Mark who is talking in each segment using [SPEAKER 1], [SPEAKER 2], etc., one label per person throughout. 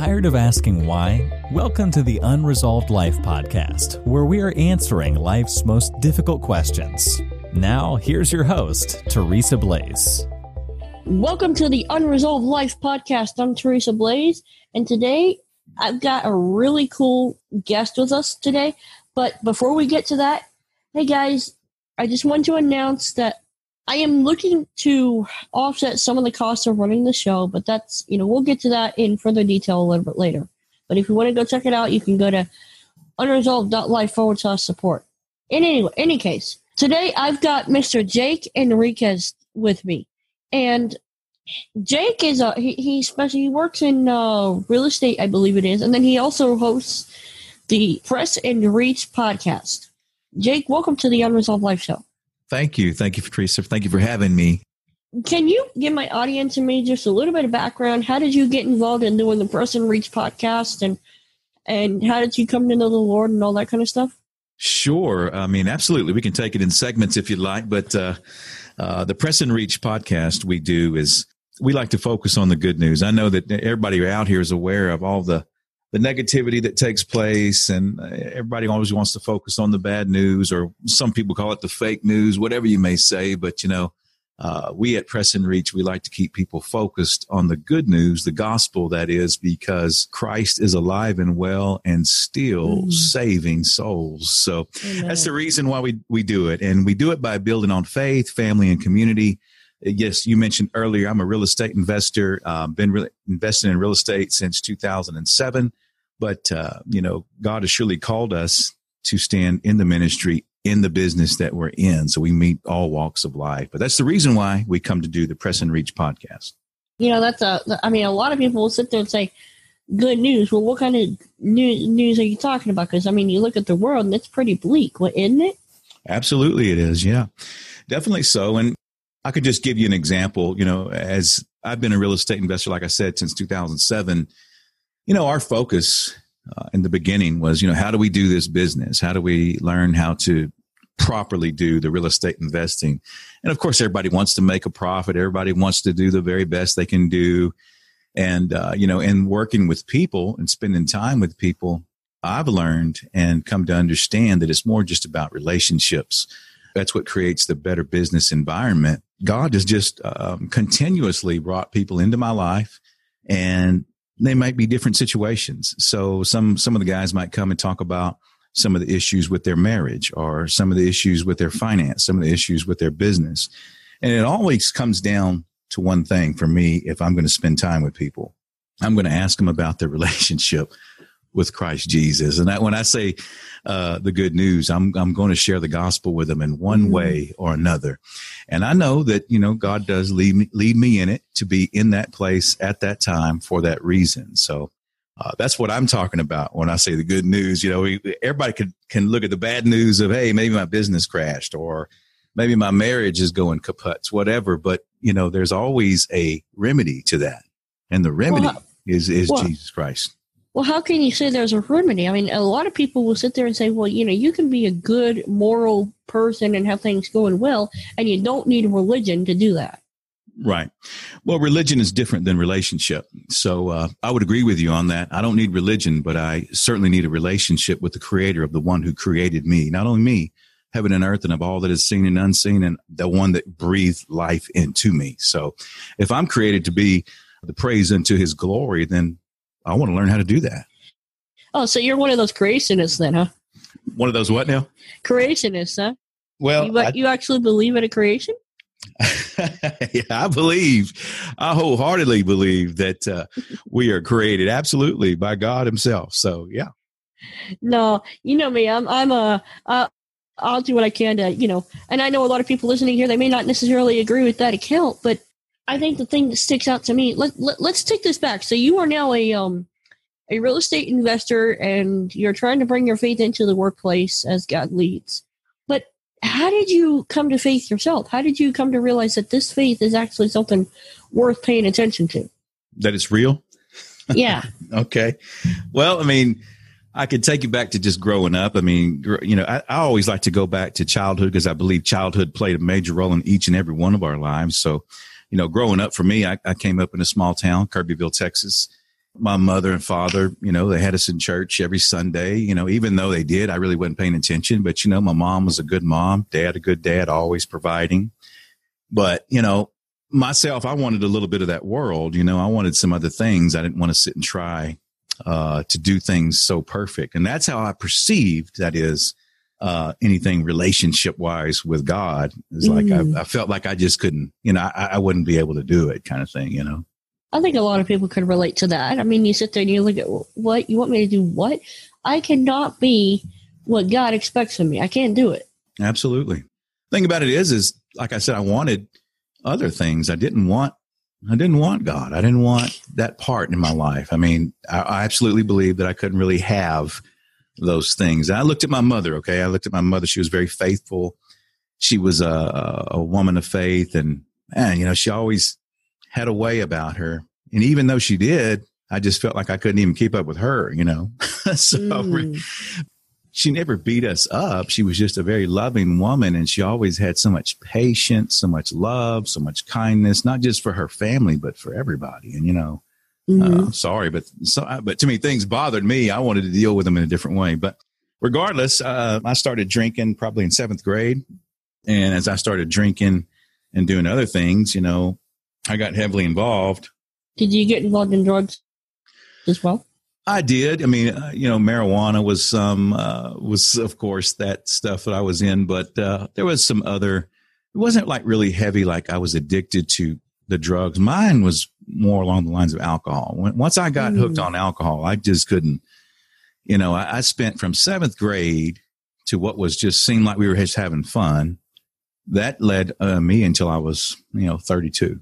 [SPEAKER 1] Tired of asking why? Welcome to the Unresolved Life podcast, where we are answering life's most difficult questions. Now, here's your host, Teresa Blaze.
[SPEAKER 2] Welcome to the Unresolved Life podcast. I'm Teresa Blaze, and today I've got a really cool guest with us today. But before we get to that, hey guys, I just want to announce that I am looking to offset some of the costs of running the show, but that's, you know, we'll get to that in further detail a little bit later. But if you want to go check it out, you can go to unresolved.life forward slash support. In any, any case, today I've got Mr. Jake Enriquez with me. And Jake is a, he, he, he works in uh, real estate, I believe it is. And then he also hosts the Press and Reach podcast. Jake, welcome to the Unresolved Life Show.
[SPEAKER 3] Thank you. Thank you, Teresa. Thank you for having me.
[SPEAKER 2] Can you give my audience and me just a little bit of background? How did you get involved in doing the Press and Reach podcast and and how did you come to know the Lord and all that kind of stuff?
[SPEAKER 3] Sure. I mean, absolutely. We can take it in segments if you'd like, but uh, uh, the Press and Reach podcast we do is we like to focus on the good news. I know that everybody out here is aware of all the the negativity that takes place and uh, everybody always wants to focus on the bad news or some people call it the fake news whatever you may say but you know uh, we at press and reach we like to keep people focused on the good news the gospel that is because christ is alive and well and still mm. saving souls so Amen. that's the reason why we, we do it and we do it by building on faith family and community yes, you mentioned earlier, I'm a real estate investor, um, been re- investing in real estate since 2007. But, uh, you know, God has surely called us to stand in the ministry, in the business that we're in. So we meet all walks of life. But that's the reason why we come to do the Press and Reach podcast.
[SPEAKER 2] You know, that's a, I mean, a lot of people will sit there and say, good news. Well, what kind of news, news are you talking about? Because, I mean, you look at the world and it's pretty bleak, isn't it?
[SPEAKER 3] Absolutely, it is. Yeah, definitely so. And I could just give you an example. You know, as I've been a real estate investor, like I said, since 2007, you know, our focus uh, in the beginning was, you know, how do we do this business? How do we learn how to properly do the real estate investing? And of course, everybody wants to make a profit. Everybody wants to do the very best they can do. And, uh, you know, in working with people and spending time with people, I've learned and come to understand that it's more just about relationships. That's what creates the better business environment. God has just um, continuously brought people into my life and they might be different situations. So some, some of the guys might come and talk about some of the issues with their marriage or some of the issues with their finance, some of the issues with their business. And it always comes down to one thing for me. If I'm going to spend time with people, I'm going to ask them about their relationship with Christ Jesus. And that, when I say uh, the good news, I'm I'm going to share the gospel with them in one mm-hmm. way or another. And I know that you know God does lead me lead me in it to be in that place at that time for that reason. So. Uh, that's what I'm talking about when I say the good news. You know, we, everybody can can look at the bad news of, hey, maybe my business crashed or maybe my marriage is going kaputs, whatever. But you know, there's always a remedy to that, and the remedy well, is is well, Jesus Christ.
[SPEAKER 2] Well, how can you say there's a remedy? I mean, a lot of people will sit there and say, well, you know, you can be a good moral person and have things going well, and you don't need religion to do that.
[SPEAKER 3] Right. Well, religion is different than relationship. So uh, I would agree with you on that. I don't need religion, but I certainly need a relationship with the creator of the one who created me. Not only me, heaven and earth and of all that is seen and unseen, and the one that breathed life into me. So if I'm created to be the praise unto his glory, then I want to learn how to do that.
[SPEAKER 2] Oh, so you're one of those creationists then, huh?
[SPEAKER 3] One of those what now?
[SPEAKER 2] Creationists, huh?
[SPEAKER 3] Well,
[SPEAKER 2] you, I, you actually believe in a creation?
[SPEAKER 3] yeah, I believe, I wholeheartedly believe that uh, we are created absolutely by God Himself. So, yeah.
[SPEAKER 2] No, you know me. I'm. I'm a. Uh, I'll do what I can to, you know. And I know a lot of people listening here. They may not necessarily agree with that account, but I think the thing that sticks out to me. Let, let us take this back. So you are now a um a real estate investor, and you're trying to bring your faith into the workplace as God leads. But how did you come to faith yourself? How did you come to realize that this faith is actually something worth paying attention to?
[SPEAKER 3] That it's real.
[SPEAKER 2] Yeah.
[SPEAKER 3] okay. Well, I mean. I could take you back to just growing up. I mean, you know, I, I always like to go back to childhood because I believe childhood played a major role in each and every one of our lives. So, you know, growing up for me, I, I came up in a small town, Kirbyville, Texas. my mother and father, you know, they had us in church every Sunday. You know, even though they did, I really wasn't paying attention. But, you know, my mom was a good mom, dad, a good dad, always providing. But, you know, myself, I wanted a little bit of that world. You know, I wanted some other things. I didn't want to sit and try uh, to do things so perfect. And that's how I perceived that is uh, anything relationship wise with God. Is like mm. I, I, felt like I just couldn't, you know, I, I wouldn't be able to do it kind of thing, you know.
[SPEAKER 2] I think a lot of people could relate to that. I mean, you sit there and you look at what you want me to do. What I cannot be what God expects of me. I can't do it.
[SPEAKER 3] Absolutely. Thing about it is, is like I said, I wanted other things. I didn't want. I didn't want God. I didn't want that part in my life. I mean, I, I absolutely believe that I couldn't really have those things. I looked at my mother. Okay, I looked at my mother. She was very faithful. She was a, a woman of faith, and man, you know, she always had a way about her. And even though she did, I just felt like I couldn't even keep up with her, you know. so mm. she never beat us up. She was just a very loving woman and she always had so much patience, so much love, so much kindness, not just for her family, but for everybody. And, you know, mm-hmm. uh, sorry, but so, but to me, things bothered me. I wanted to deal with them in a different way. But regardless, uh, I started drinking probably in seventh grade. And as I started drinking and doing other things, you know, I got heavily involved.
[SPEAKER 2] Did you get involved in drugs as well?
[SPEAKER 3] I did. I mean, uh, you know, marijuana was some uh, was of course that stuff that I was in, but uh, there was some other. It wasn't like really heavy, like I was addicted to the drugs. Mine was more along the lines of alcohol. When, once I got mm. hooked on alcohol, I just couldn't. You know, I, I spent from seventh grade to what was just seemed like we were just having fun. That led uh, me until I was, you know, thirty two.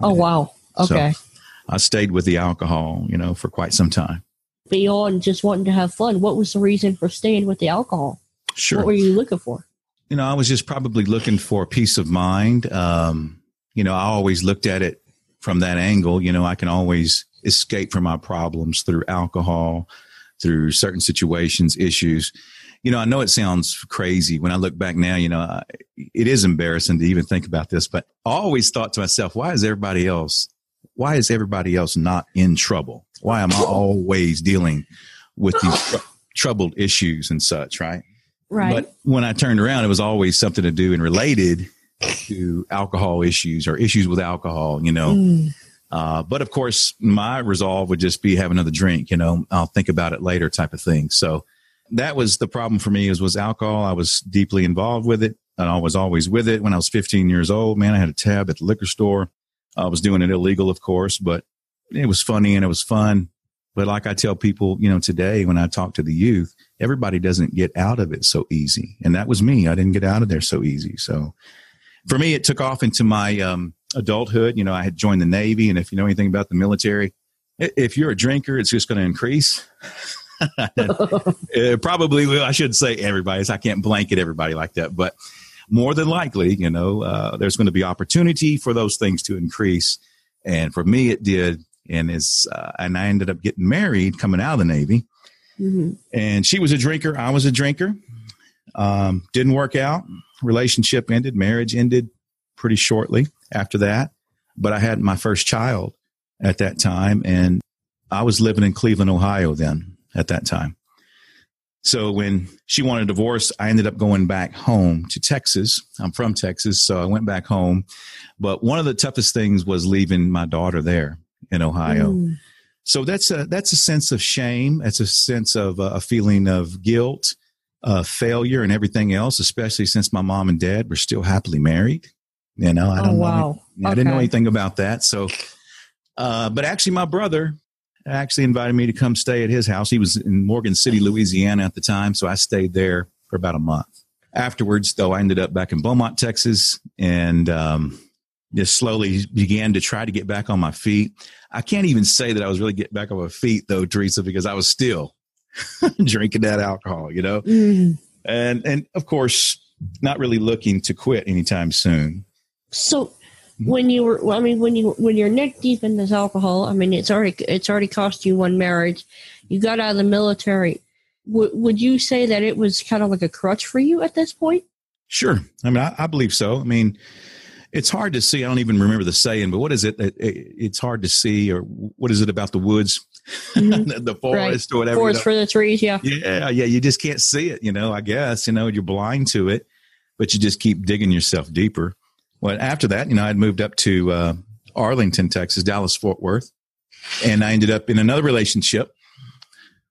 [SPEAKER 2] Oh wow! Okay. So
[SPEAKER 3] I stayed with the alcohol, you know, for quite some time.
[SPEAKER 2] Beyond just wanting to have fun, what was the reason for staying with the alcohol?
[SPEAKER 3] Sure.
[SPEAKER 2] What were you looking for?
[SPEAKER 3] You know, I was just probably looking for peace of mind. Um, you know, I always looked at it from that angle. You know, I can always escape from my problems through alcohol, through certain situations, issues you know, I know it sounds crazy when I look back now, you know, it is embarrassing to even think about this, but I always thought to myself, why is everybody else, why is everybody else not in trouble? Why am I always dealing with these tr- troubled issues and such, right?
[SPEAKER 2] Right.
[SPEAKER 3] But when I turned around, it was always something to do and related to alcohol issues or issues with alcohol, you know. Mm. Uh, but of course, my resolve would just be have another drink, you know, I'll think about it later type of thing. So, that was the problem for me is was alcohol. I was deeply involved with it and I was always with it. When I was 15 years old, man, I had a tab at the liquor store. I was doing it illegal, of course, but it was funny and it was fun. But like I tell people, you know, today when I talk to the youth, everybody doesn't get out of it so easy. And that was me. I didn't get out of there so easy. So for me, it took off into my um, adulthood. You know, I had joined the Navy. And if you know anything about the military, if you're a drinker, it's just going to increase. Probably, I shouldn't say everybody. I can't blanket everybody like that, but more than likely, you know, uh, there's going to be opportunity for those things to increase. And for me, it did. And is uh, and I ended up getting married coming out of the Navy. Mm-hmm. And she was a drinker. I was a drinker. Um, didn't work out. Relationship ended. Marriage ended pretty shortly after that. But I had my first child at that time, and I was living in Cleveland, Ohio then at that time. So when she wanted a divorce, I ended up going back home to Texas. I'm from Texas, so I went back home. But one of the toughest things was leaving my daughter there in Ohio. Mm. So that's a that's a sense of shame. That's a sense of uh, a feeling of guilt, uh, failure, and everything else. Especially since my mom and dad were still happily married. You know, I don't oh, wow. know. I didn't know anything about that. So, uh, but actually, my brother actually invited me to come stay at his house. He was in Morgan City, Louisiana at the time, so I stayed there for about a month. Afterwards, though, I ended up back in Beaumont, Texas, and um, just slowly began to try to get back on my feet. I can't even say that I was really getting back on my feet, though, Teresa, because I was still drinking that alcohol, you know, mm. and and of course, not really looking to quit anytime soon.
[SPEAKER 2] So when you were well, i mean when you when you're neck deep in this alcohol i mean it's already it's already cost you one marriage. You got out of the military. W- would you say that it was kind of like a crutch for you at this point?
[SPEAKER 3] Sure. I mean I, I, believe so. I mean it's hard to see. I don't even remember the saying but what is it that it's hard to see or what is it about the woods mm-hmm. the forest right. or whatever.
[SPEAKER 2] Forest you know. for the trees, yeah.
[SPEAKER 3] Yeah, yeah. You just can't see it, you know, I guess, you know, you're blind to it, but you just keep digging yourself deeper. Well, after that, you know, I'd moved up to uh, Arlington, Texas, Dallas, Fort Worth, and I ended up in another relationship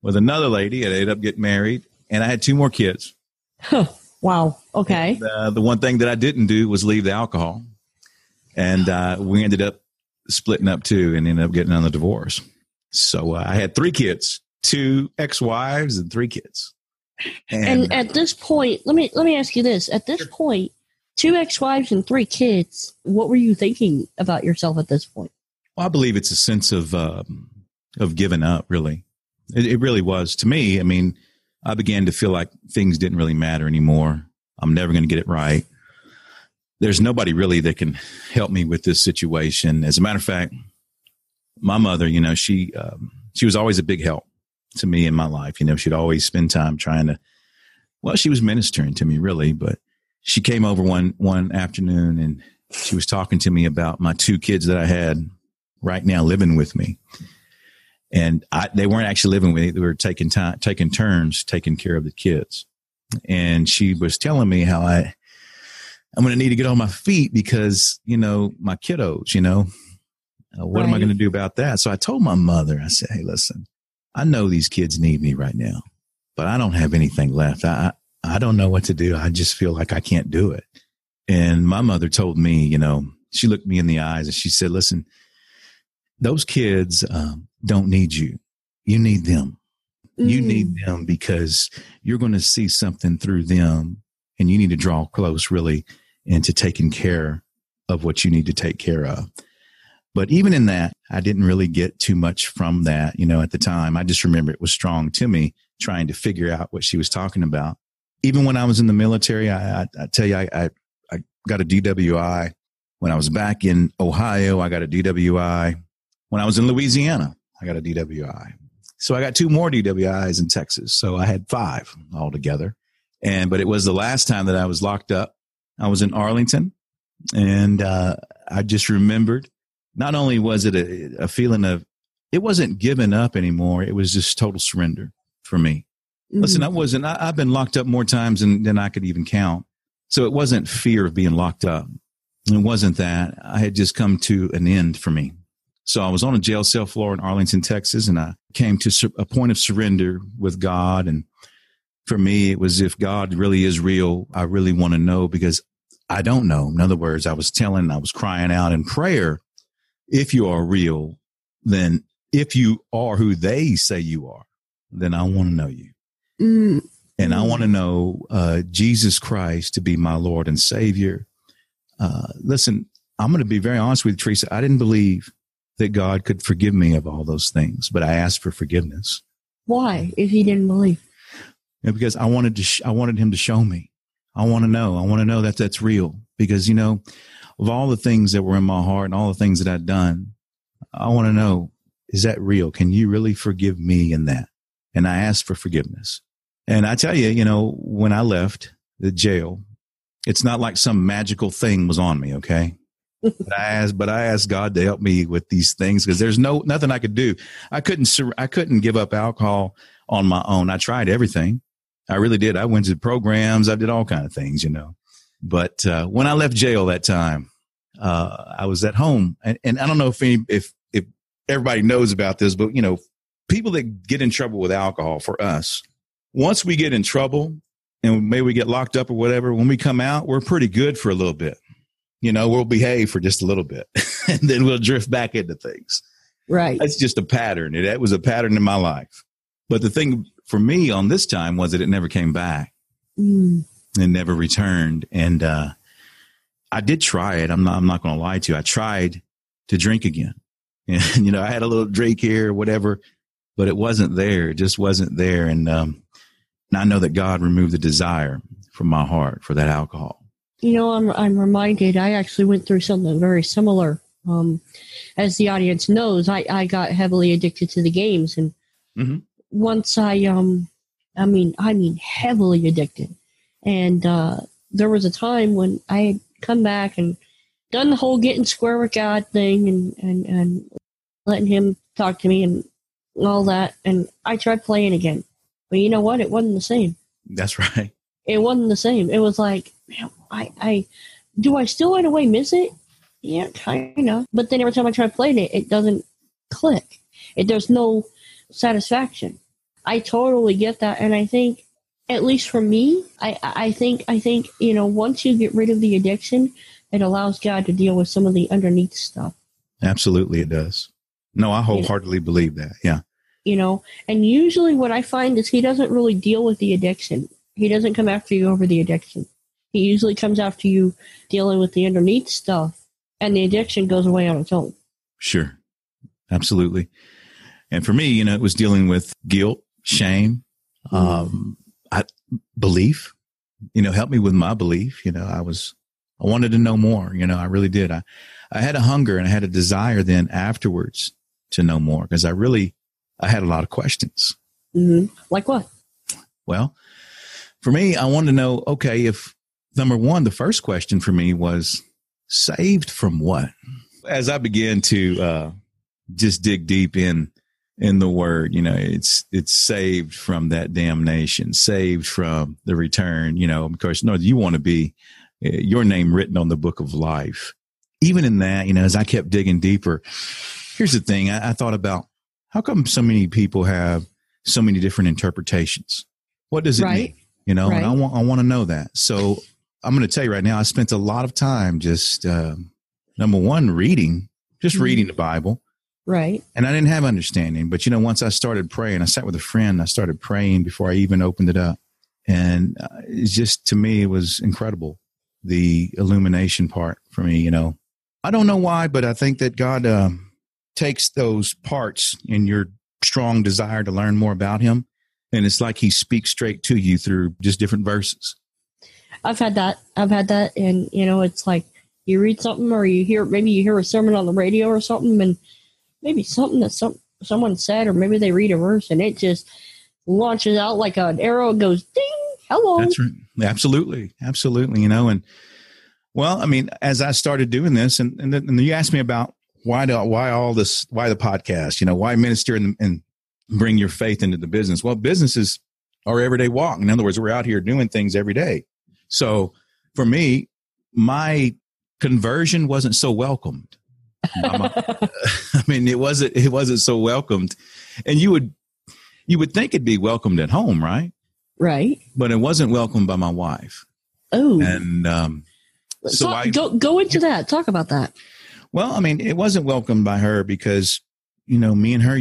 [SPEAKER 3] with another lady. I ended up getting married, and I had two more kids.
[SPEAKER 2] Huh. Wow. Okay.
[SPEAKER 3] And, uh, the one thing that I didn't do was leave the alcohol, and uh, we ended up splitting up too, and ended up getting on the divorce. So uh, I had three kids, two ex-wives, and three kids.
[SPEAKER 2] And, and, at this point, let me let me ask you this: At this point, two ex-wives and three kids. What were you thinking about yourself at this point?
[SPEAKER 3] Well, I believe it's a sense of uh, of giving up. Really, it, it really was to me. I mean, I began to feel like things didn't really matter anymore. I'm never going to get it right. There's nobody really that can help me with this situation. As a matter of fact, my mother, you know, she um, she was always a big help to me in my life. You know, she'd always spend time trying to. Well, she was ministering to me, really, but she came over one one afternoon and she was talking to me about my two kids that I had right now living with me. And I, they weren't actually living with me. They were taking time, taking turns, taking care of the kids. And she was telling me how I, I'm going to need to get on my feet because, you know, my kiddos, you know, uh, what right. am I going to do about that? So I told my mother, I said, Hey, listen, I know these kids need me right now, but I don't have anything left. I, I don't know what to do. I just feel like I can't do it. And my mother told me, you know, she looked me in the eyes and she said, listen, those kids um, don't need you. You need them. Mm. You need them because you're going to see something through them and you need to draw close really into taking care of what you need to take care of. But even in that, I didn't really get too much from that, you know, at the time. I just remember it was strong to me trying to figure out what she was talking about even when I was in the military, I, I, I tell you, I, I, I got a DWI. When I was back in Ohio, I got a DWI. When I was in Louisiana, I got a DWI. So I got two more DWIs in Texas. So I had five altogether. And, but it was the last time that I was locked up. I was in Arlington and, uh, I just remembered not only was it a, a feeling of, it wasn't giving up anymore. It was just total surrender for me. Listen, I mm-hmm. wasn't, I, have been locked up more times than, than I could even count. So it wasn't fear of being locked up. It wasn't that. I had just come to an end for me. So I was on a jail cell floor in Arlington, Texas, and I came to a point of surrender with God. And for me, it was if God really is real, I really want to know because I don't know. In other words, I was telling, I was crying out in prayer. If you are real, then if you are who they say you are, then I want to know you. Mm. And I want to know uh, Jesus Christ to be my Lord and Savior. Uh, listen, I'm going to be very honest with you, Teresa. I didn't believe that God could forgive me of all those things, but I asked for forgiveness.
[SPEAKER 2] Why, if He didn't believe?
[SPEAKER 3] Yeah, because I wanted to. Sh- I wanted Him to show me. I want to know. I want to know that that's real. Because you know, of all the things that were in my heart and all the things that I'd done, I want to know: is that real? Can you really forgive me in that? And I asked for forgiveness. And I tell you, you know, when I left the jail, it's not like some magical thing was on me. Okay. but I asked, but I asked God to help me with these things because there's no, nothing I could do. I couldn't, I couldn't give up alcohol on my own. I tried everything. I really did. I went to programs. I did all kind of things, you know. But uh, when I left jail that time, uh, I was at home, and, and I don't know if any, if if everybody knows about this, but you know, people that get in trouble with alcohol for us, once we get in trouble and maybe we get locked up or whatever, when we come out, we're pretty good for a little bit. You know, we'll behave for just a little bit and then we'll drift back into things.
[SPEAKER 2] Right.
[SPEAKER 3] That's just a pattern. It, that was a pattern in my life. But the thing for me on this time was that it never came back. Mm. It never returned. And, uh, I did try it. I'm not, I'm not going to lie to you. I tried to drink again. And, you know, I had a little drink here, whatever, but it wasn't there. It just wasn't there. And, um, and I know that God removed the desire from my heart for that alcohol.
[SPEAKER 2] You know, I'm, I'm reminded, I actually went through something very similar. Um, as the audience knows, I, I got heavily addicted to the games. And mm-hmm. once I, um, I mean, I mean, heavily addicted. And, uh, there was a time when I had come back and done the whole getting square with God thing and, and, and letting him talk to me and all that, and I tried playing again. But you know what? It wasn't the same.
[SPEAKER 3] That's right.
[SPEAKER 2] It wasn't the same. It was like, man, I, I, do I still in a way miss it? Yeah, kind of. But then every time I try playing it, it doesn't click. It, there's no satisfaction. I totally get that, and I think, at least for me, I, I think, I think, you know, once you get rid of the addiction, it allows God to deal with some of the underneath stuff.
[SPEAKER 3] Absolutely, it does. No, I wholeheartedly believe that. Yeah.
[SPEAKER 2] You know, and usually what I find is he doesn't really deal with the addiction. He doesn't come after you over the addiction. He usually comes after you dealing with the underneath stuff, and the addiction goes away on its own.
[SPEAKER 3] Sure. Absolutely. And for me, you know, it was dealing with guilt, shame, mm-hmm. um, I, belief, you know, help me with my belief. You know, I was, I wanted to know more. You know, I really did. I, I had a hunger and I had a desire then afterwards to know more because I really, I had a lot of questions.
[SPEAKER 2] Mm-hmm. Like what?
[SPEAKER 3] Well, for me, I wanted to know, okay, if number one, the first question for me was saved from what? As I began to, uh, just dig deep in in the word you know it's it's saved from that damnation saved from the return you know of course no you want to be uh, your name written on the book of life even in that you know as i kept digging deeper here's the thing i, I thought about how come so many people have so many different interpretations what does it right. mean you know right. and i want i want to know that so i'm going to tell you right now i spent a lot of time just uh, number one reading just mm-hmm. reading the bible
[SPEAKER 2] Right.
[SPEAKER 3] And I didn't have understanding. But, you know, once I started praying, I sat with a friend, I started praying before I even opened it up. And uh, it's just, to me, it was incredible. The illumination part for me, you know. I don't know why, but I think that God uh, takes those parts in your strong desire to learn more about Him. And it's like He speaks straight to you through just different verses.
[SPEAKER 2] I've had that. I've had that. And, you know, it's like you read something or you hear, maybe you hear a sermon on the radio or something and maybe something that some someone said, or maybe they read a verse and it just launches out like an arrow. And goes ding. Hello.
[SPEAKER 3] That's right. Absolutely, absolutely. You know, and well, I mean, as I started doing this, and and, and you asked me about why do why all this why the podcast? You know, why minister and, and bring your faith into the business? Well, business is our everyday walk. In other words, we're out here doing things every day. So for me, my conversion wasn't so welcomed I mean, it wasn't it wasn't so welcomed, and you would you would think it'd be welcomed at home, right?
[SPEAKER 2] Right.
[SPEAKER 3] But it wasn't welcomed by my wife.
[SPEAKER 2] Oh.
[SPEAKER 3] And um,
[SPEAKER 2] so I go go into that. Talk about that.
[SPEAKER 3] Well, I mean, it wasn't welcomed by her because you know me and her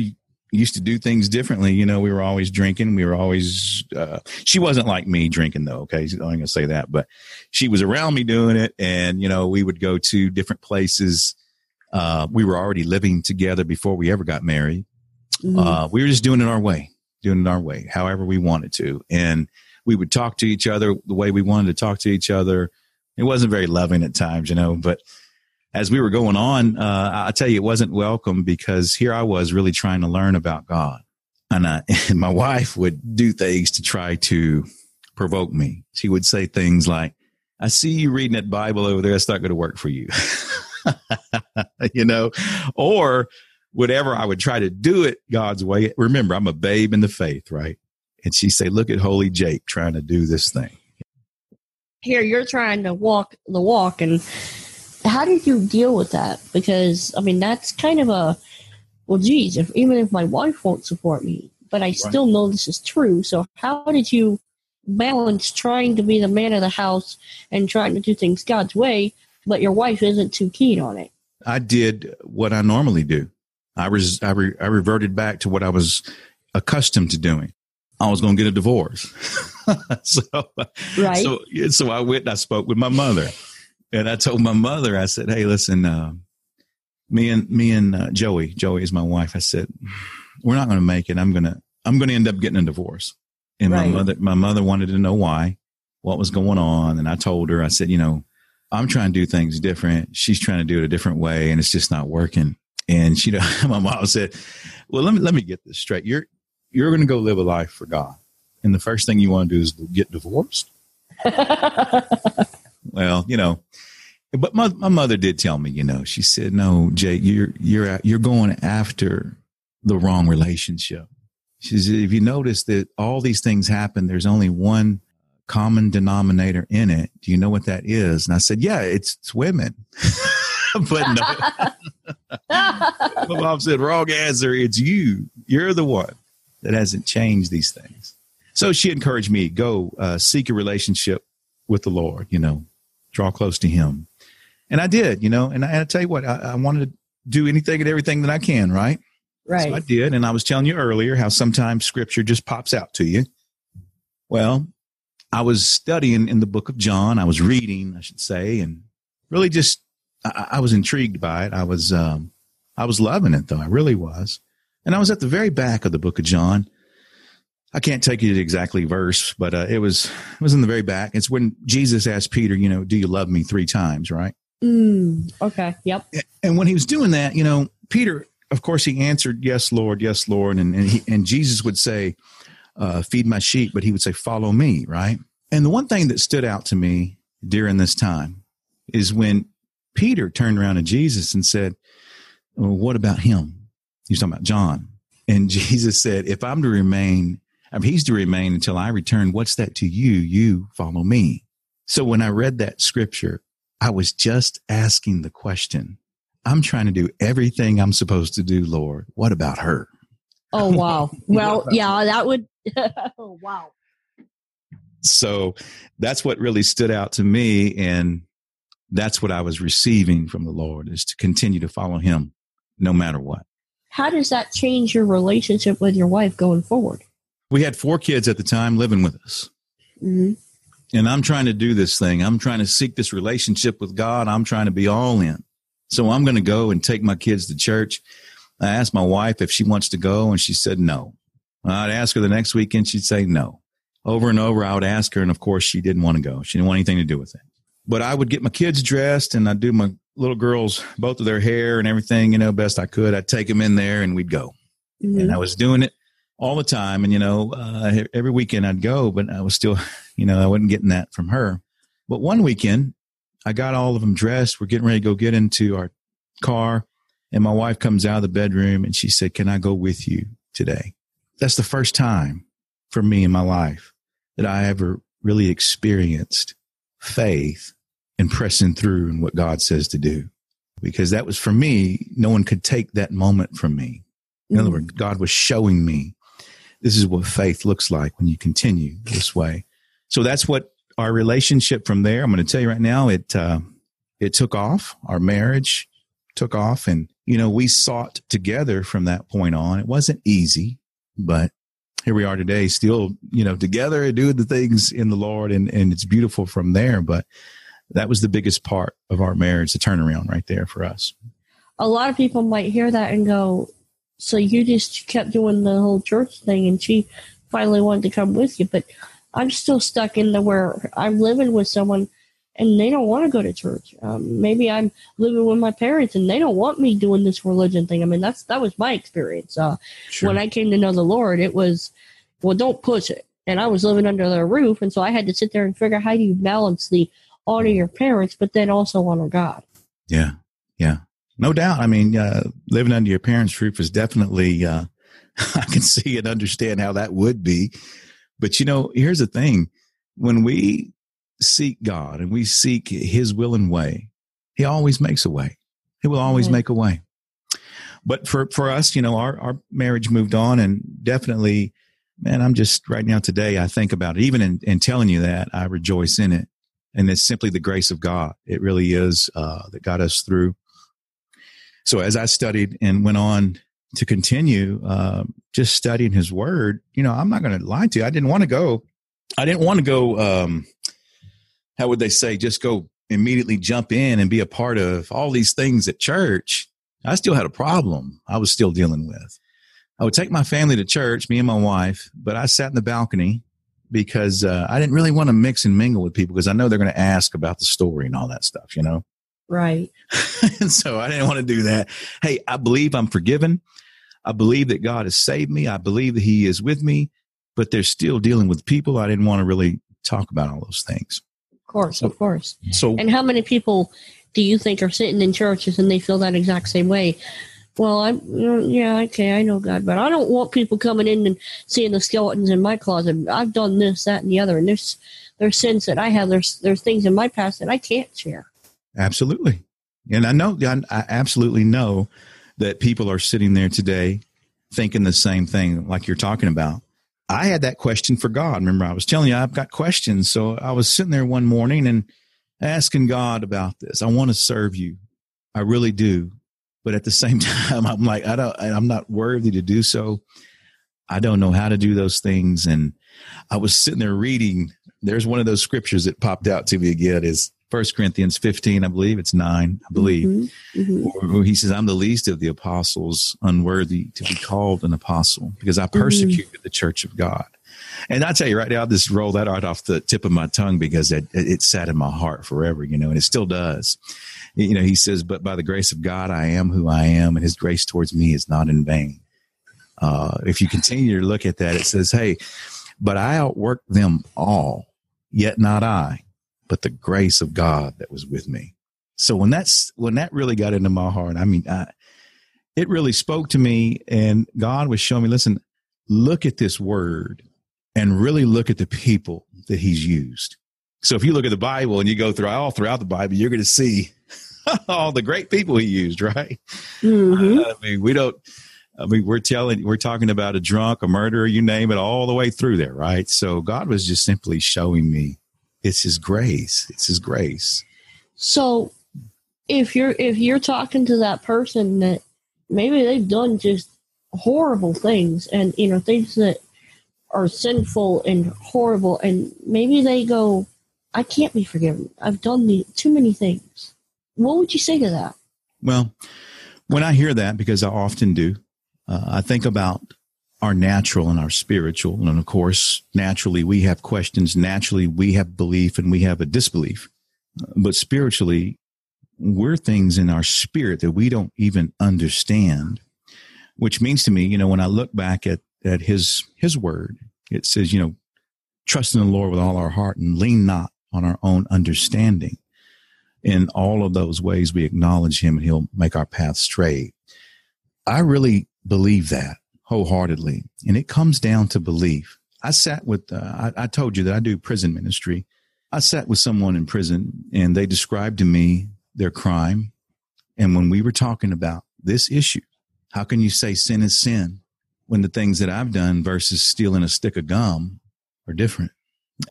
[SPEAKER 3] used to do things differently. You know, we were always drinking. We were always. Uh, she wasn't like me drinking though. Okay, I'm going to say that, but she was around me doing it, and you know, we would go to different places uh, we were already living together before we ever got married. Mm-hmm. Uh, we were just doing it our way, doing it our way, however we wanted to. And we would talk to each other the way we wanted to talk to each other. It wasn't very loving at times, you know, but as we were going on, uh, I tell you, it wasn't welcome because here I was really trying to learn about God. And, I, and my wife would do things to try to provoke me. She would say things like, I see you reading that Bible over there. That's not going to work for you. you know, or whatever I would try to do it God's way. Remember, I'm a babe in the faith, right? And she say, look at holy Jake trying to do this thing.
[SPEAKER 2] Here, you're trying to walk the walk. And how did you deal with that? Because, I mean, that's kind of a, well, geez, if, even if my wife won't support me, but I still know this is true. So how did you balance trying to be the man of the house and trying to do things God's way but your wife isn't too keen on it.
[SPEAKER 3] I did what I normally do. I was I, re, I reverted back to what I was accustomed to doing. I was going to get a divorce. so, right. So, so I went and I spoke with my mother, and I told my mother, I said, "Hey, listen, uh, me and me and uh, Joey, Joey is my wife. I said, we're not going to make it. I'm gonna I'm going to end up getting a divorce." And right. my mother my mother wanted to know why, what was going on, and I told her, I said, you know, I'm trying to do things different. She's trying to do it a different way, and it's just not working. And she, my mom said, "Well, let me let me get this straight. You're you're going to go live a life for God, and the first thing you want to do is get divorced." well, you know, but my my mother did tell me, you know, she said, "No, Jay, you're you're you're going after the wrong relationship. She said, if you notice that all these things happen, there's only one common denominator in it. Do you know what that is? And I said, yeah, it's, it's women. but no. My mom said, wrong answer. It's you. You're the one that hasn't changed these things. So she encouraged me, go uh, seek a relationship with the Lord, you know, draw close to him. And I did, you know, and I, and I tell you what, I, I wanted to do anything and everything that I can, right?
[SPEAKER 2] Right.
[SPEAKER 3] So I did. And I was telling you earlier how sometimes scripture just pops out to you. Well, I was studying in the book of John. I was reading, I should say, and really just, I, I was intrigued by it. I was, um, I was loving it though. I really was. And I was at the very back of the book of John. I can't take you to exactly verse, but uh, it was it was in the very back. It's when Jesus asked Peter, you know, do you love me three times, right?
[SPEAKER 2] Mm, okay. Yep.
[SPEAKER 3] And when he was doing that, you know, Peter, of course, he answered, "Yes, Lord, yes, Lord," and and, he, and Jesus would say, uh, "Feed my sheep," but he would say, "Follow me," right? And the one thing that stood out to me during this time is when Peter turned around to Jesus and said, well, "What about him?" He was talking about John, and Jesus said, "If I'm to remain." I mean, he's to remain until I return. What's that to you? You follow me. So when I read that scripture, I was just asking the question. I'm trying to do everything I'm supposed to do, Lord. What about her?
[SPEAKER 2] Oh, wow. Well, yeah, that would, oh, wow.
[SPEAKER 3] So that's what really stood out to me. And that's what I was receiving from the Lord is to continue to follow him no matter what.
[SPEAKER 2] How does that change your relationship with your wife going forward?
[SPEAKER 3] We had four kids at the time living with us.
[SPEAKER 2] Mm-hmm.
[SPEAKER 3] And I'm trying to do this thing. I'm trying to seek this relationship with God. I'm trying to be all in. So I'm going to go and take my kids to church. I asked my wife if she wants to go, and she said no. I'd ask her the next weekend, she'd say no. Over and over, I would ask her, and of course, she didn't want to go. She didn't want anything to do with it. But I would get my kids dressed, and I'd do my little girls, both of their hair and everything, you know, best I could. I'd take them in there, and we'd go.
[SPEAKER 2] Mm-hmm.
[SPEAKER 3] And I was doing it all the time. And, you know, uh, every weekend I'd go, but I was still, you know, I wasn't getting that from her. But one weekend, I got all of them dressed. We're getting ready to go get into our car. And my wife comes out of the bedroom and she said, Can I go with you today? That's the first time for me in my life that I ever really experienced faith and pressing through in what God says to do. Because that was for me, no one could take that moment from me. In other words, God was showing me this is what faith looks like when you continue this way. So that's what our relationship from there. I'm going to tell you right now, it uh, it took off. Our marriage took off, and you know we sought together from that point on. It wasn't easy, but here we are today, still you know together, doing the things in the Lord, and and it's beautiful from there. But that was the biggest part of our marriage, the turnaround right there for us.
[SPEAKER 2] A lot of people might hear that and go, so you just kept doing the whole church thing and she finally wanted to come with you but i'm still stuck in the where i'm living with someone and they don't want to go to church. Um, maybe i'm living with my parents and they don't want me doing this religion thing. I mean that's that was my experience. Uh,
[SPEAKER 3] Sure.
[SPEAKER 2] when i came to know the lord it was well don't push it. And i was living under their roof and so i had to sit there and figure out how do you balance the honor your parents but then also honor god.
[SPEAKER 3] Yeah, yeah, no doubt. I mean, uh, living under your parents' roof is definitely. Uh, I can see and understand how that would be, but you know, here's the thing: when we seek God and we seek His will and way, He always makes a way. He will always
[SPEAKER 2] Right.
[SPEAKER 3] make a way. But for for us, you know, our our marriage moved on, and definitely, man, I'm just right now today. I think about it. Even in, in telling you that, I rejoice in it and it's simply the grace of God. It really is uh, that got us through. So as I studied and went on to continue uh, just studying His Word, you know, I'm not going to lie to you. I didn't want to go. I didn't want to go. Um, how would they say? Just go immediately jump in and be a part of all these things at church. I still had a problem. I was still dealing with. I would take my family to church, me and my wife, but I sat in the balcony because uh, I didn't really want to mix and mingle with people because I know they're going to ask about the story and all that stuff, you know?
[SPEAKER 2] right
[SPEAKER 3] and so I didn't want to do that. Hey, I believe I'm forgiven. I believe that God has saved me. I believe that He is with me, but they're still dealing with people. I didn't want to really talk about all those things.
[SPEAKER 2] Of course of course
[SPEAKER 3] So,
[SPEAKER 2] And how many people do you think are sitting in churches and they feel that exact same way? Well, I'm yeah okay. I know God, but I don't want people coming in and seeing the skeletons in my closet. I've done this, that, and the other, and there's there's sins that I have. There's there's things in my past that I can't share.
[SPEAKER 3] Absolutely, and I know I, I absolutely know that people are sitting there today thinking the same thing, like you're talking about. I had that question for God. Remember, I was telling you I've got questions. So I was sitting there one morning and asking God about this. I want to serve you. I really do. But at the same time, I'm like, I don't, I'm not worthy to do so. I don't know how to do those things. And I was sitting there reading. There's one of those scriptures that popped out to me again is First Corinthians 15, I believe it's nine, I believe, mm-hmm. Mm-hmm. Where he says, I'm the least of the apostles, unworthy to be called an apostle because I mm-hmm. persecuted mm-hmm. the church of God. And I tell you right now, I'll just roll that right off the tip of my tongue because it, it sat in my heart forever, you know, and it still does. You know, he says, but by the grace of God, I am who I am and his grace towards me is not in vain. Uh, if you continue to look at that, it says, Hey, but I outworked them all, yet not I, but the grace of God that was with me. So when that's, when that really got into my heart, I mean, I, it really spoke to me and God was showing me, listen, look at this word and really look at the people that he's used. So if you look at the Bible and you go through all throughout the Bible, you're going to see all the great people he used, right? Mm-hmm. I mean, we don't, I mean, we're telling, we're talking about a drunk, a murderer, you name it, all the way through there, right? So God was just simply showing me it's his grace. It's his grace.
[SPEAKER 2] So if you're, if you're talking to that person that maybe they've done just horrible things and, you know, things that are sinful and horrible, and maybe they go, I can't be forgiven. I've done the, too many things. What would you say to that?
[SPEAKER 3] Well, when I hear that, because I often do, uh, I think about our natural and our spiritual. And of course, naturally, we have questions. Naturally, we have belief and we have a disbelief. But spiritually, we're things in our spirit that we don't even understand, which means to me, you know, when I look back at at his his word. It says, you know, trust in the Lord with all our heart and lean not on our own understanding. In all of those ways, we acknowledge him and he'll make our path straight. I really believe that wholeheartedly. And it comes down to belief. I sat with, uh, I, I told you that I do prison ministry. I sat with someone in prison and they described to me their crime. And when we were talking about this issue, how can you say sin is sin? when the things that I've done versus stealing a stick of gum are different.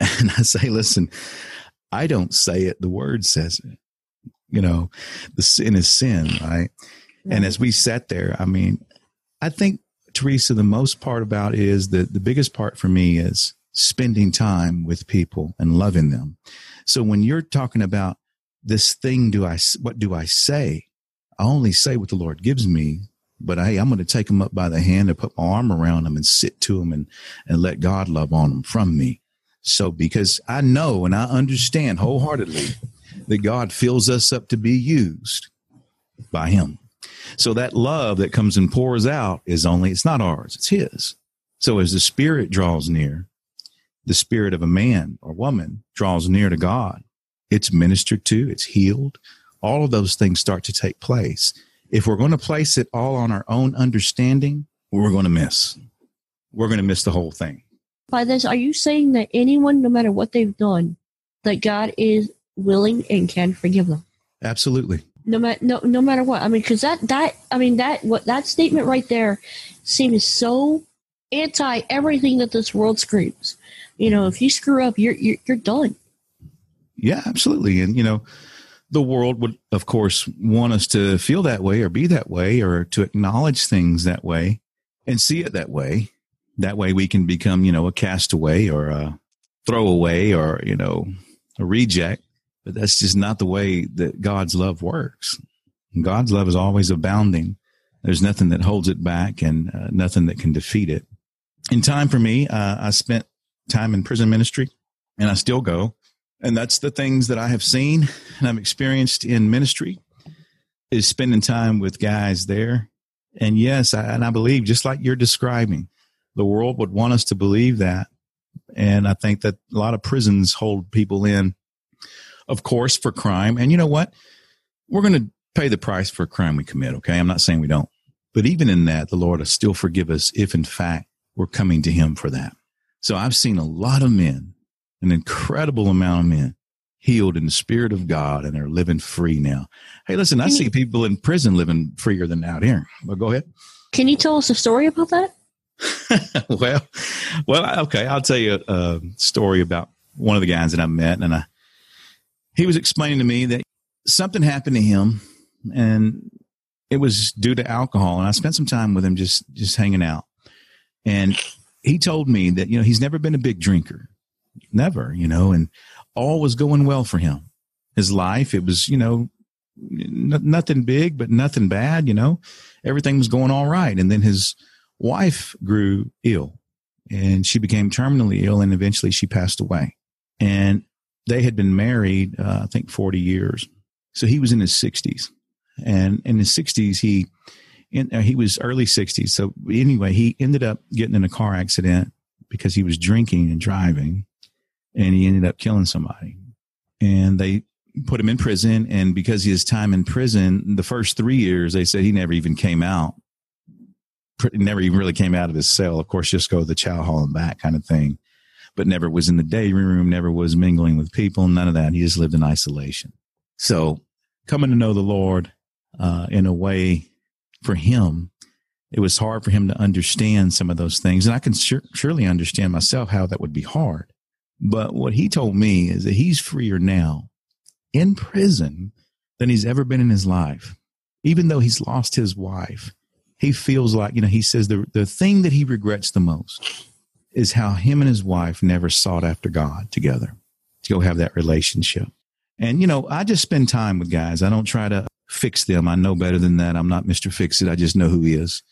[SPEAKER 3] And I say, listen, I don't say it. The word says it. You know, the sin is sin, right? And as we sat there, I mean, I think Teresa, the most part about is that the biggest part for me is spending time with people and loving them. So when you're talking about this thing, do I, what do I say? I only say what the Lord gives me but hey, I'm going to take them up by the hand and put my arm around them and sit to them and, and let God love on them from me. So because I know and I understand wholeheartedly that God fills us up to be used by him. So that love that comes and pours out is only, it's not ours, it's his. So as the spirit draws near, the spirit of a man or woman draws near to God, it's ministered to, it's healed. All of those things start to take place if we're going to place it all on our own understanding, we're going to miss. We're going to miss the whole thing.
[SPEAKER 2] By this, are you saying that anyone, no matter what they've done, that God is willing and can forgive them?
[SPEAKER 3] Absolutely.
[SPEAKER 2] No matter no, no matter what. I mean, because that that I mean that what that statement right there seems so anti everything that this world screams. You know, if you screw up, you're you're, you're done.
[SPEAKER 3] Yeah, absolutely. And you know, the world would, of course, want us to feel that way or be that way or to acknowledge things that way and see it that way. That way we can become, you know, a castaway or a throwaway or, you know, a reject. But that's just not the way that God's love works. God's love is always abounding. There's nothing that holds it back and uh, nothing that can defeat it. In time for me, uh, I spent time in prison ministry and I still go. And that's the things that I have seen and I've experienced in ministry is spending time with guys there. And yes, I, and I believe just like you're describing, the world would want us to believe that. And I think that a lot of prisons hold people in, of course, for crime. And you know what? We're going to pay the price for a crime we commit. Okay. I'm not saying we don't. But even in that, the Lord will still forgive us if, in fact, we're coming to Him for that. So I've seen a lot of men, an incredible amount of men, healed in the Spirit of God and they're living free now. Hey, listen, I see people in prison living freer than out here. But go ahead.
[SPEAKER 2] Can you tell us a story about that?
[SPEAKER 3] well, well, okay. I'll tell you a, a, story about one of the guys that I met, and I, he was explaining to me that something happened to him, and it was due to alcohol. And I spent some time with him, just just hanging out, and he told me that you know he's never been a big drinker, never, you know, and all was going well for him. His life, it was you know n- nothing big, but nothing bad, you know, everything was going all right, and then his wife grew ill and she became terminally ill and eventually she passed away. And they had been married, uh, I think 40 years. So he was in his 60s. And in his 60s, he, in, uh, he was early 60s. So anyway, he ended up getting in a car accident because he was drinking and driving and he ended up killing somebody. And they put him in prison. And because his time in prison, the first three years, they said he never even came out never even really came out of his cell. Of course, just go to the chow hall and back kind of thing, but never was in the day room, never was mingling with people, none of that. He just lived in isolation. So coming to know the Lord uh, in a way for him, it was hard for him to understand some of those things. And I can sur- surely understand myself how that would be hard. But what he told me is that he's freer now in prison than he's ever been in his life, even though he's lost his wife he feels like, you know, he says the, the thing that he regrets the most is how him and his wife never sought after God together to go have that relationship. And, you know, I just spend time with guys. I don't try to fix them. I know better than that. I'm not Mr. Fix It. I just know who he is.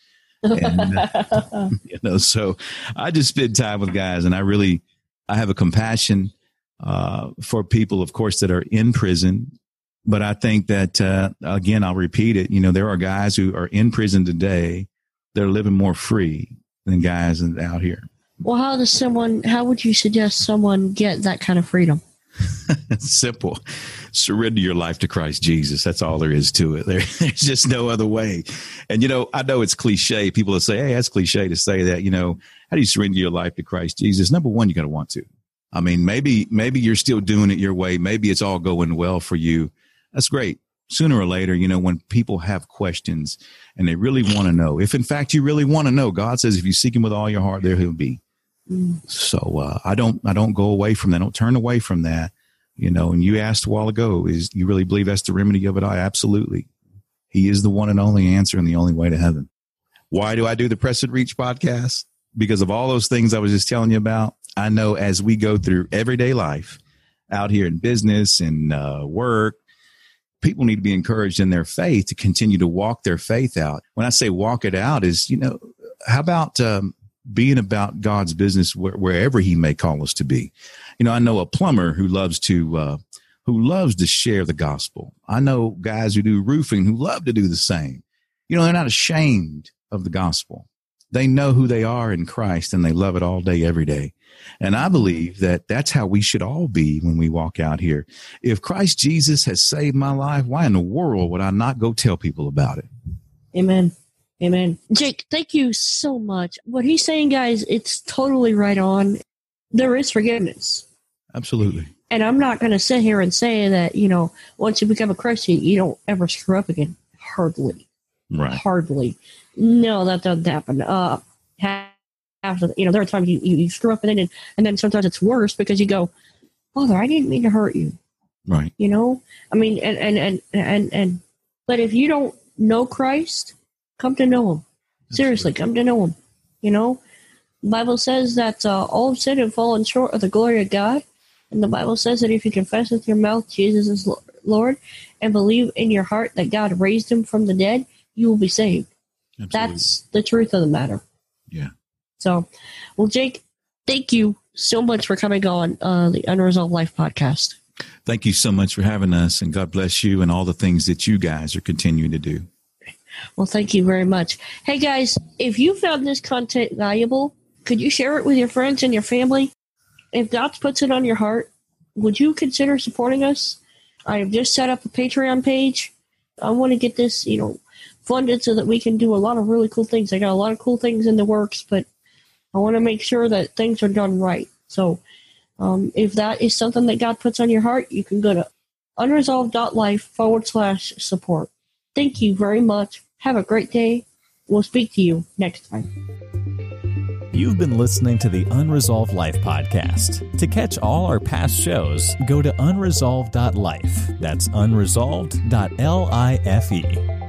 [SPEAKER 3] And, uh, you know, so I just spend time with guys and I really, I have a compassion, uh, for people, of course, that are in prison but I think that, uh, again, I'll repeat it. You know, there are guys who are in prison today that are living more free than guys out here.
[SPEAKER 2] Well, how does someone, how would you suggest someone get that kind of freedom?
[SPEAKER 3] Simple. Surrender your life to Christ Jesus. That's all there is to it. There, there's just no other way. And, you know, I know it's cliche. People will say, hey, that's cliche to say that. You know, how do you surrender your life to Christ Jesus? Number one, you got to want to. I mean, maybe, maybe you're still doing it your way. Maybe it's all going well for you that's great. Sooner or later, you know, when people have questions and they really want to know, if in fact you really want to know, God says, if you seek Him with all your heart, there He'll be. So uh, I don't, I don't go away from that. I don't turn away from that. You know, and you asked a while ago, is you really believe that's the remedy of it? I absolutely. He is the one and only answer and the only way to heaven. Why do I do the Press and Reach podcast? Because of all those things I was just telling you about. I know as we go through everyday life out here in business and uh, work people need to be encouraged in their faith to continue to walk their faith out. When I say walk it out, is you know, how about um, being about God's business wh- wherever He may call us to be? You know, I know a plumber who loves to uh, who loves to share the gospel. I know guys who do roofing who love to do the same. You know, they're not ashamed of the gospel. They know who they are in Christ and they love it all day, every day. And I believe that that's how we should all be when we walk out here. If Christ Jesus has saved my life, why in the world would I not go tell people about it?
[SPEAKER 2] Amen. Amen. Jake, thank you so much. What he's saying, guys, it's totally right on. There is forgiveness.
[SPEAKER 3] Absolutely.
[SPEAKER 2] And I'm not going to sit here and say that, you know, once you become a Christian, you don't ever screw up again. Hardly.
[SPEAKER 3] Right.
[SPEAKER 2] Hardly. No, that doesn't happen. Uh, after you know there are times you, you, you screw up and then and then sometimes it's worse because you go father i didn't mean to hurt you
[SPEAKER 3] right
[SPEAKER 2] you know i mean and and and and, and but if you don't know christ come to know him. Seriously come to know him. You know the bible says that uh, all have sinned and fallen short of the glory of god. And the bible says that if you confess with your mouth jesus is lord and believe in your heart that god raised him from the dead you will be saved. Absolutely. that's the truth of the matter.
[SPEAKER 3] Yeah.
[SPEAKER 2] So, well, Jake, thank you so much for coming on uh, the Unresolved Life podcast.
[SPEAKER 3] Thank you so much for having us, and God bless you and all the things that you guys are continuing to do.
[SPEAKER 2] Well, thank you very much. Hey, guys, if you found this content valuable, could you share it with your friends and your family? If God puts it on your heart, would you consider supporting us? I have just set up a Patreon page. I want to get this, you know, funded so that we can do a lot of really cool things. I got a lot of cool things in the works, but I want to make sure that things are done right. So um, if that is something that God puts on your heart, you can go to unresolved.life forward slash support. Thank you very much. Have a great day. We'll speak to you next time.
[SPEAKER 1] You've been listening to the Unresolved Life podcast. To catch all our past shows, go to unresolved.life. That's unresolved.life.